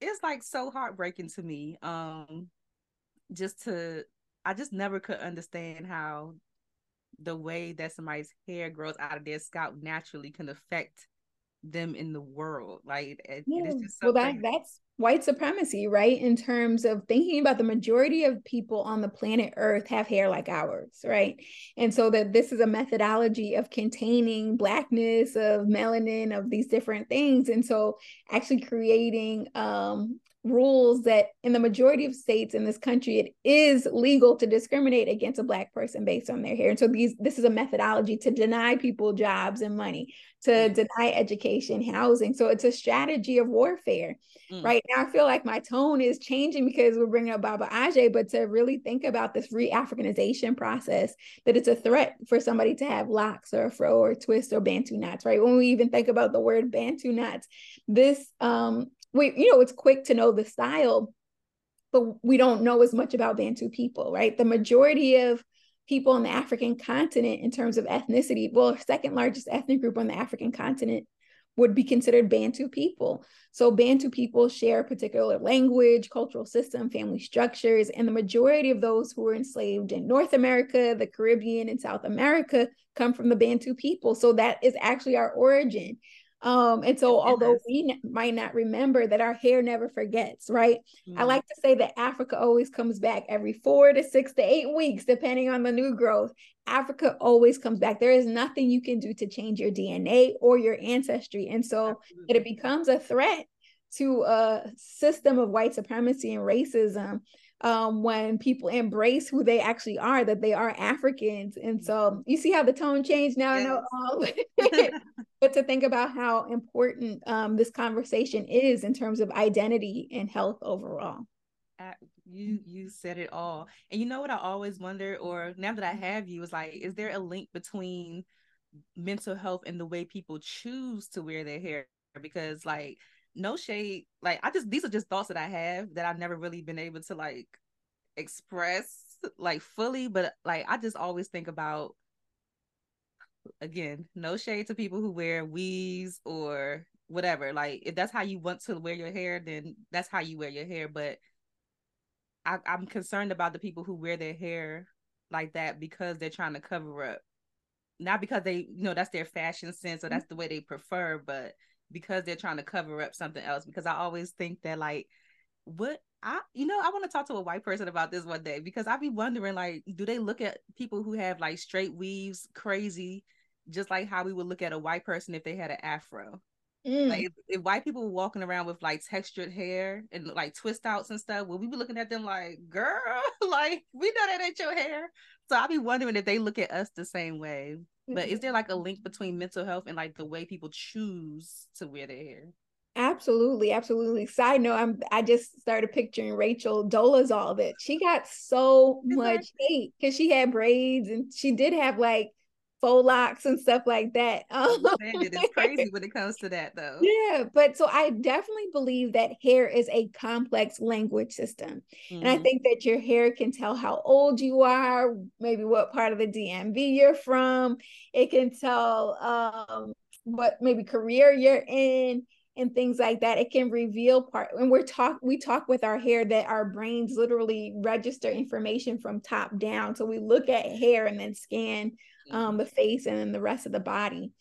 it's like so heartbreaking to me. Um, just to, I just never could understand how the way that somebody's hair grows out of their scalp naturally can affect them in the world. Like it, yeah. it is just so well, that that's white supremacy, right? In terms of thinking about the majority of people on the planet Earth have hair like ours, right? And so that this is a methodology of containing blackness, of melanin, of these different things. And so actually creating um rules that in the majority of states in this country it is legal to discriminate against a black person based on their hair and so these this is a methodology to deny people jobs and money to mm. deny education housing so it's a strategy of warfare mm. right now i feel like my tone is changing because we're bringing up baba ajay but to really think about this re-africanization process that it's a threat for somebody to have locks or a fro or twist or bantu knots right when we even think about the word bantu knots this um we you know it's quick to know the style but we don't know as much about bantu people right? The majority of people on the african continent in terms of ethnicity well second largest ethnic group on the african continent would be considered bantu people. So bantu people share particular language cultural system family structures and the majority of those who were enslaved in north america the caribbean and south america come from the bantu people. So that is actually our origin um, and so, although we might not remember that our hair never forgets, right? Mm-hmm. I like to say that Africa always comes back every four to six to eight weeks, depending on the new growth. Africa always comes back. There is nothing you can do to change your DNA or your ancestry. And so, Absolutely. it becomes a threat to a system of white supremacy and racism um, when people embrace who they actually are, that they are Africans. And so you see how the tone changed now. Yes. *laughs* *laughs* But to think about how important um, this conversation is in terms of identity and health overall. You you said it all, and you know what I always wonder, or now that I have you, is like, is there a link between mental health and the way people choose to wear their hair? Because like no shade like i just these are just thoughts that i have that i've never really been able to like express like fully but like i just always think about again no shade to people who wear weaves or whatever like if that's how you want to wear your hair then that's how you wear your hair but I, i'm concerned about the people who wear their hair like that because they're trying to cover up not because they you know that's their fashion sense or mm-hmm. that's the way they prefer but because they're trying to cover up something else because I always think that like what I you know I want to talk to a white person about this one day because I be wondering like do they look at people who have like straight weaves crazy just like how we would look at a white person if they had an afro? Mm. like if, if, white people were walking around with like textured hair and like twist outs and stuff will we be looking at them like girl *laughs* like we know that ain't your hair. So I be wondering if they look at us the same way but is there like a *laughs* link between mental health and like the way people choose to wear their hair? Absolutely, absolutely. Side note, I'm I just started picturing Rachel Dolezal that she got so much hate because she had braids and she did have like faux locks and stuff like that. *laughs* Um, it is *laughs* crazy when it comes to that, though. Yeah, but so I definitely believe that hair is a complex language system, mm-hmm. and I mm-hmm. think that your hair can tell how old you are, maybe what part of the DMV you're from. It can tell um, what maybe career you're in and things like that it can reveal part when we're talk we talk with our hair that our brains literally register information from top down so we look at hair and then scan um, the face and then the rest of the body.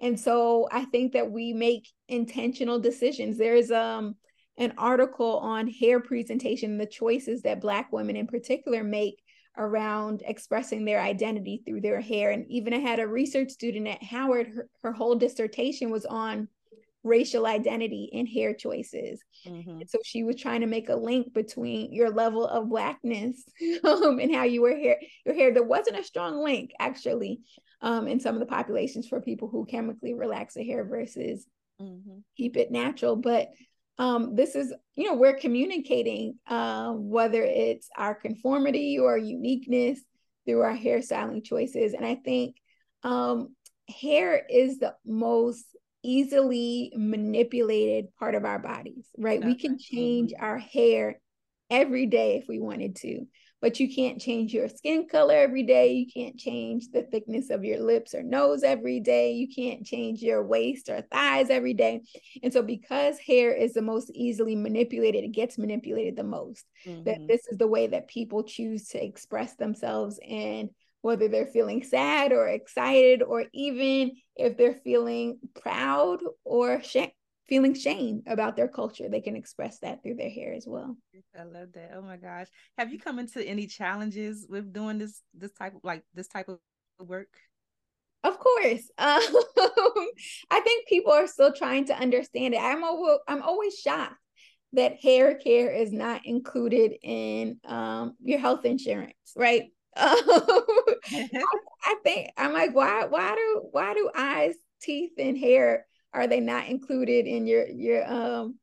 And so i think that we make intentional decisions. There's um an article on hair presentation the choices that black women in particular make around expressing their identity through their hair. And even i had a research student at howard her, her whole dissertation was on racial identity and hair choices. Mm-hmm. So she was trying to make a link between your level of blackness *laughs* um, and how you were hair your hair. There wasn't a strong link actually um, in some of the populations for people who chemically relax the hair versus mm-hmm. keep it natural. But um, this is, you know, we're communicating uh, whether it's our conformity or uniqueness through our hairstyling choices. And I think um, hair is the most easily manipulated part of our bodies, right? We can change our hair every day if we wanted to, but you can't change your skin color every day. You can't change the thickness of your lips or nose every day. You can't change your waist or thighs every day. And so, because hair is the most easily manipulated, it gets manipulated the most. Mm-hmm. That this is the way that people choose to express themselves and whether they're feeling sad or excited, or even if they're feeling proud or sh- feeling shame about their culture, they can express that through their hair as well. I love that. Oh my gosh. Have you come into any challenges with doing this this type of like this type of work? Of course. *laughs* Um, I think people are still trying to understand it. I'm always, I'm always shocked that hair care is not included in um, your health insurance, right? *laughs* I *laughs* think I'm like, why, why do, why do eyes, teeth, and hair are they not included in your your um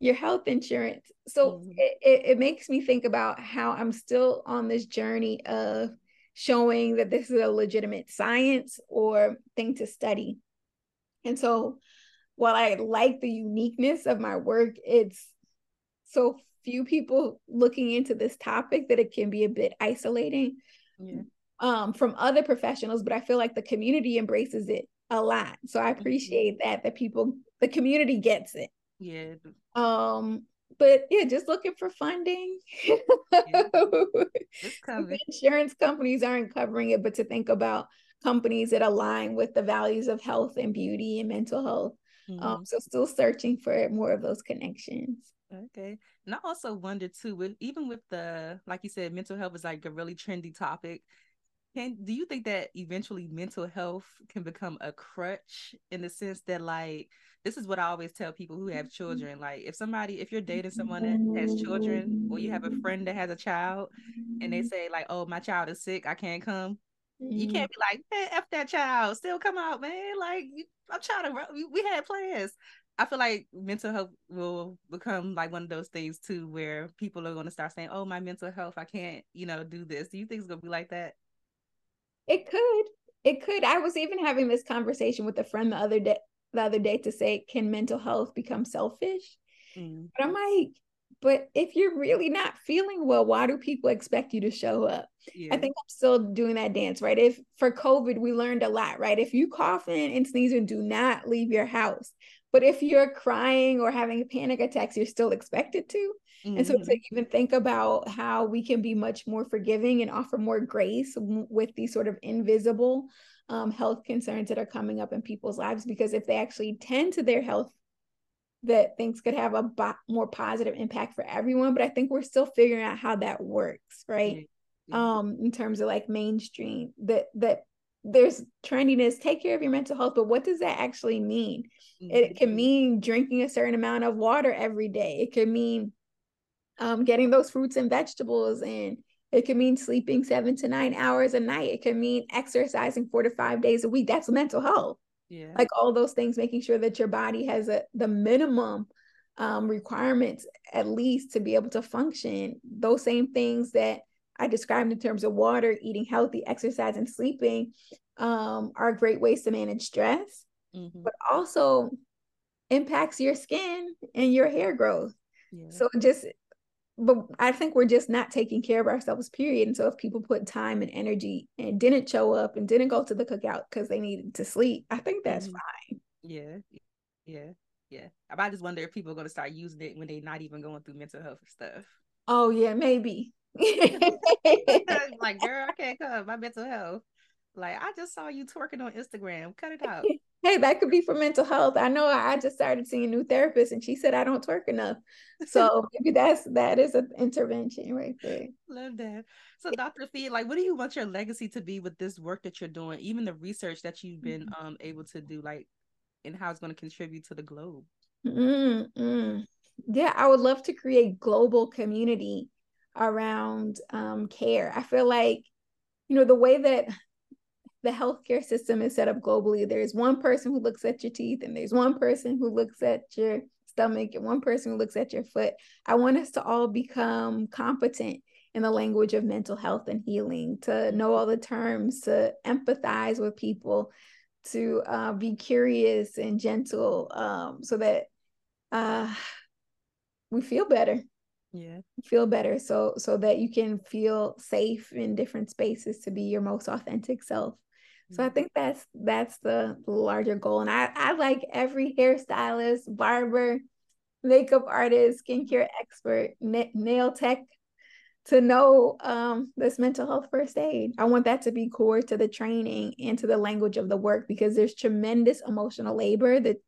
your health insurance? So mm-hmm. it, it, it makes me think about how I'm still on this journey of showing that this is a legitimate science or thing to study. And so while I like the uniqueness of my work, it's so few people looking into this topic that it can be a bit isolating yeah. um, from other professionals, but I feel like the community embraces it a lot. So I appreciate mm-hmm. that that people the community gets it. Yeah. Um but yeah, just looking for funding. Yeah. *laughs* Insurance companies aren't covering it, but to think about companies that align with the values of health and beauty and mental health. Um, mm-hmm. Um, so still searching for more of those connections. Okay. And I also wonder too, with even with the like you said, mental health is like a really trendy topic. Can do you think that eventually mental health can become a crutch in the sense that like this is what I always tell people who have mm-hmm. children. Like if somebody, if you're dating someone that has children, or you have a mm-hmm. friend that has a child, and they say like, "Oh, my child is sick, I can't come," you can't mm-hmm. be like, "Man, f that child, still come out, man." Like I'm trying to, we had plans. I feel like mental health will become like one of those things too, where people are going to start saying, "Oh, my mental health, I can't, you know, do this." Do you think it's going to be like that? It could. It could. I was even having this conversation with a friend the other day. The other day to say, can mental health become selfish? Mm. But I'm like, but if you're really not feeling well, why do people expect you to show up? Yeah. I think I'm still doing that dance, right? If for COVID, we learned a lot, right? If you coughing and sneezing, do not leave your house. But if you're crying or having panic attacks, you're still expected to. Mm-hmm. And so to mm-hmm. even think about how we can be much more forgiving and offer more grace with these sort of invisible um, health concerns that are coming up in people's lives, because if they actually tend to their health, that things could have a bo- more positive impact for everyone. But I think we're still figuring out how that works, right? Mm-hmm. Um, in terms of like mainstream that that there's trendiness take care of your mental health but what does that actually mean? Mm-hmm. it can mean drinking a certain amount of water every day. It can mean um, getting those fruits and vegetables and it can mean sleeping seven to nine hours a night. It can mean exercising four to five days a week. That's mental health. Yeah. Like all those things making sure that your body has a the minimum um, requirements at least to be able to function. Those same things that I described in terms of water, eating healthy, exercise, and sleeping um, are great ways to manage stress, mm-hmm. but also impacts your skin and your hair growth. Yeah. So just, but I think we're just not taking care of ourselves, period. And so if people put time and energy and didn't show up and didn't go to the cookout because they needed to sleep, I think that's mm-hmm. fine. Yeah. Yeah. Yeah. I just wonder if people are going to start using it when they're not even going through mental health stuff. Oh, yeah, maybe. *laughs* like, girl, I can't come. My mental health. Like, I just saw you twerking on Instagram. Cut it out. hey, that could be for mental health. I know I just started seeing a new therapist and she said I don't twerk enough. So *laughs* maybe that's that is an intervention right there. Love that. So Dr. Fee, like what do you want your legacy to be with this work that you're doing, even the research that you've been mm-hmm. um able to do, like and how it's going to contribute to the globe? Mm-hmm. Yeah, I would love to create global community around um, care. I feel like, you know, the way that the healthcare system is set up globally, there's one person who looks at your teeth, and there's one person who looks at your stomach, and one person who looks at your foot. I want us to all become competent in the language of mental health and healing, to know all the terms, to empathize with people, to uh, be curious and gentle, um, so that uh, we feel better yeah feel better so so that you can feel safe in different spaces to be your most authentic self so I mm-hmm. think that's that's the larger goal. And I, I like every hairstylist, barber, makeup artist, skincare expert, na- nail tech to know um, this mental health first aid. I want that to be core to the training and to the language of the work because there's tremendous emotional labor that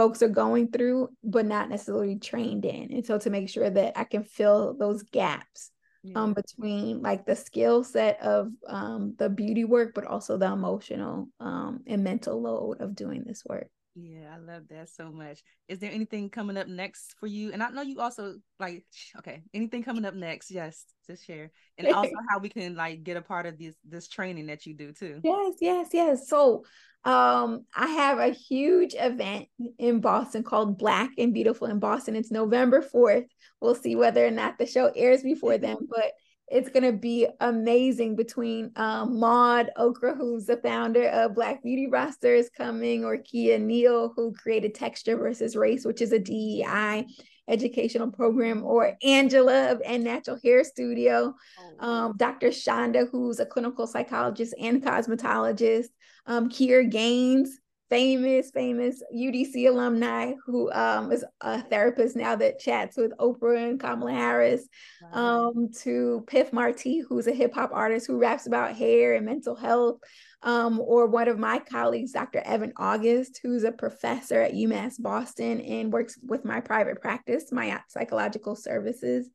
folks are going through, but not necessarily trained in. And so to make sure that I can fill those gaps yeah. um, between like the skill set of um, the beauty work, but also the emotional um, and mental load of doing this work. Yeah, I love that so much. Is there anything coming up next for you? And I know you also like okay, anything coming up next? Yes, to share. And *laughs* also how we can like get a part of this this training that you do too. Yes, yes, yes. So um I have a huge event in Boston called Black and Beautiful in Boston. It's November 4th. We'll see whether or not the show airs before then, but it's going to be amazing between um, Maude Okrah, who's the founder of Black Beauty Rosters, coming, or Kia Neal, who created Texture versus Race, which is a DEI educational program, or Angela of N Natural Hair Studio, oh. um, Dr. Shonda, who's a clinical psychologist and cosmetologist, um, Kier Gaines, famous, famous UDC alumni who um, is a therapist now that chats with Oprah and Kamala Harris, wow. um, to Piff Marti, who's a hip hop artist who raps about hair and mental health, um, or one of my colleagues, Dr. Evan August, who's a professor at UMass Boston and works with my private practice, my psychological services.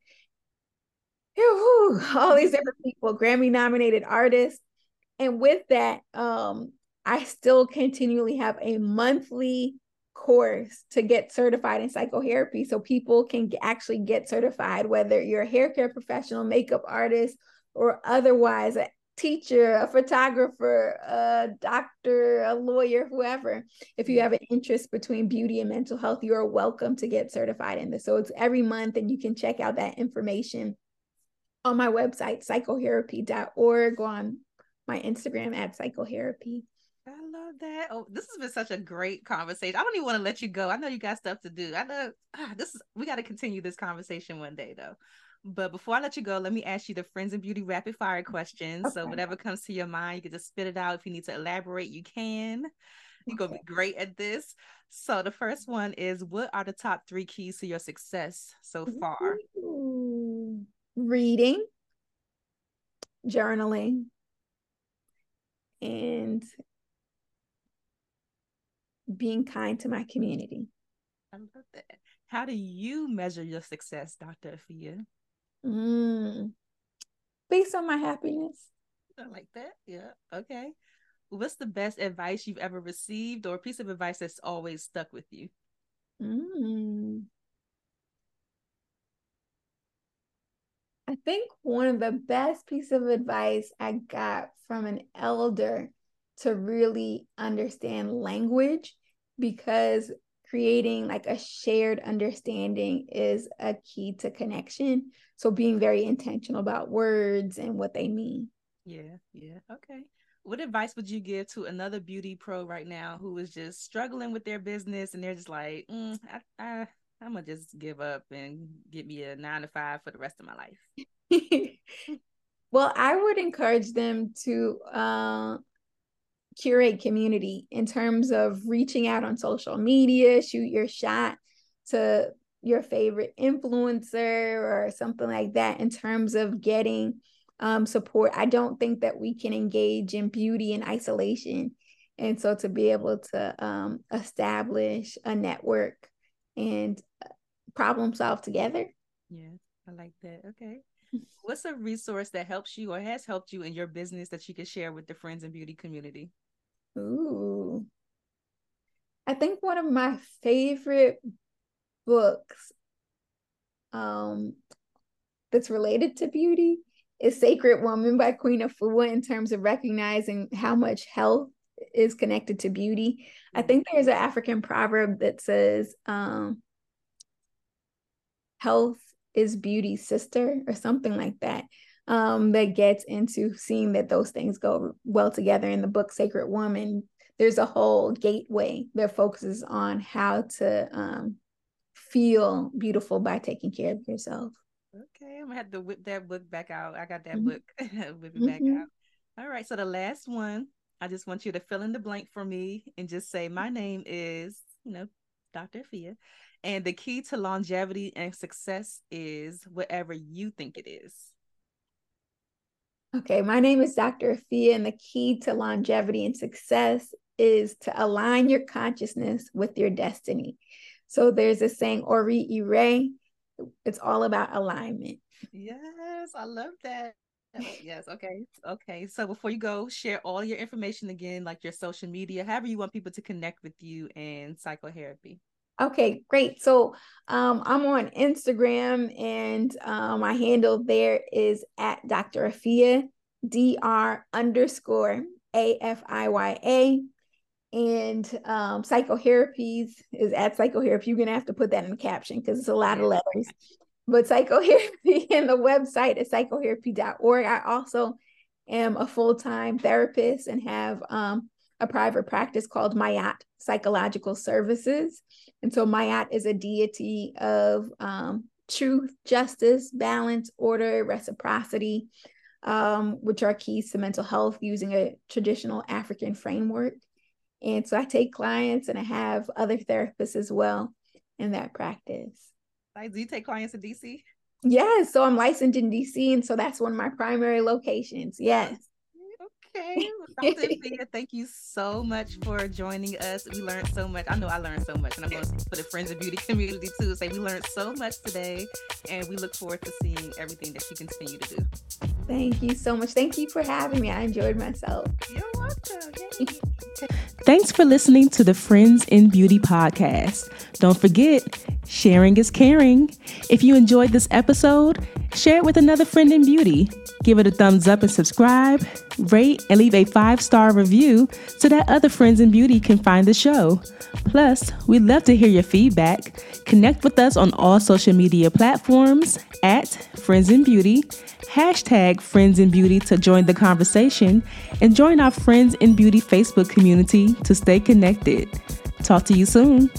all these different people, Grammy nominated artists. And with that, um, I still continually have a monthly course to get certified in PsychoHairapy so people can actually get certified, whether you're a hair care professional, makeup artist, or otherwise a teacher, a photographer, a doctor, a lawyer, whoever. If you have an interest between beauty and mental health, you are welcome to get certified in this. So it's every month, and you can check out that information on my website, psychohairapy.org, on my Instagram at PsychoHairapy. Love that. Oh, this has been such a great conversation. I don't even want to let you go. I know you got stuff to do. I know ah, this is we got to continue this conversation one day though. But before I let you go, let me ask you the friends and beauty rapid fire questions. Okay. So whatever comes to your mind, you can just spit it out. If you need to elaborate, you can. You're okay. gonna be great at this. So the first one is what are the top three keys to your success so far? Ooh. Reading, journaling, and being kind to my community. I love that. How do you measure your success, Dr. Afiya? Mm, based on my happiness. I like that. Yeah. Okay. What's the best advice you've ever received or a piece of advice that's always stuck with you? Mm. I think one of the best piece of advice I got from an elder to really understand language because creating like a shared understanding is a key to connection. So being very intentional about words and what they mean. Yeah, yeah. Okay. What advice would you give to another beauty pro right now who is just struggling with their business and they're just like, mm, I, I, I'm gonna just give up and get me a nine to five for the rest of my life? *laughs* well, I would encourage them to uh, curate community in terms of reaching out on social media, shoot your shot to your favorite influencer or something like that in terms of getting um, support. I don't think that we can engage in beauty in isolation. And so to be able to um, establish a network and uh, problem solve together. Yeah, I like that. Okay. What's a resource that helps you or has helped you in your business that you can share with the friends and beauty community? Ooh. I think one of my favorite books um that's related to beauty is Sacred Woman by Queen Afua in terms of recognizing how much health is connected to beauty. I think there's an African proverb that says um health is beauty's sister or something like that um, that gets into seeing that those things go well together. In the book Sacred Woman, there's a whole gateway that focuses on how to um, feel beautiful by taking care of yourself. Okay, I'm gonna have to whip that book back out. I got that mm-hmm. book, *laughs* whip it mm-hmm. back out. All right, so the last one, I just want you to fill in the blank for me and just say, My name is, you know, Dr. Fia. And the key to longevity and success is whatever you think it is. Okay, my name is Dr. Afiya, and the key to longevity and success is to align your consciousness with your destiny. So there's a saying, Ori Ire, it's all about alignment. Yes, I love that. yes, okay. Okay. So before you go, share all your information again, like your social media, however you want people to connect with you and PsychoHairapy. Okay, great. So um, I'm on Instagram and um, my handle there is at Dr. Afiya, D-R underscore A-F-I-Y-A. And um, PsychoHairapy's is at PsychoHairapy. You're going to have to put that in the caption because it's a lot of letters. But PsychoHairapy *laughs* and the website is psychohairapy.org. I also am a full-time therapist and have um, a private practice called Ma'at Psychological Services. And so Ma'at is a deity of um, truth, justice, balance, order, reciprocity, um, which are keys to mental health using a traditional African framework. And so I take clients and I have other therapists as well in that practice. Like, do you take clients in DC? Yes. So I'm licensed in DC. And so that's one of my primary locations. Yes. Okay. *laughs* Dr. Thank you so much for joining us. We learned so much. I know I learned so much, and I'm going to for the Friends of Beauty *laughs* community too. Say we learned so much today, and we look forward to seeing everything that you continue to do. Thank you so much. Thank you for having me. I enjoyed myself. You're welcome. *laughs* Thanks for listening to the Friends in Beauty podcast. Don't forget, sharing is caring. If you enjoyed this episode, share it with another friend in beauty. Give it a thumbs up and subscribe, rate, and leave a five star review so that other friends in beauty can find the show. Plus, we'd love to hear your feedback. Connect with us on all social media platforms at Friends in Beauty, hashtag Friends in Beauty to join the conversation, and join our Friends in Beauty Facebook community to stay connected. Talk to you soon.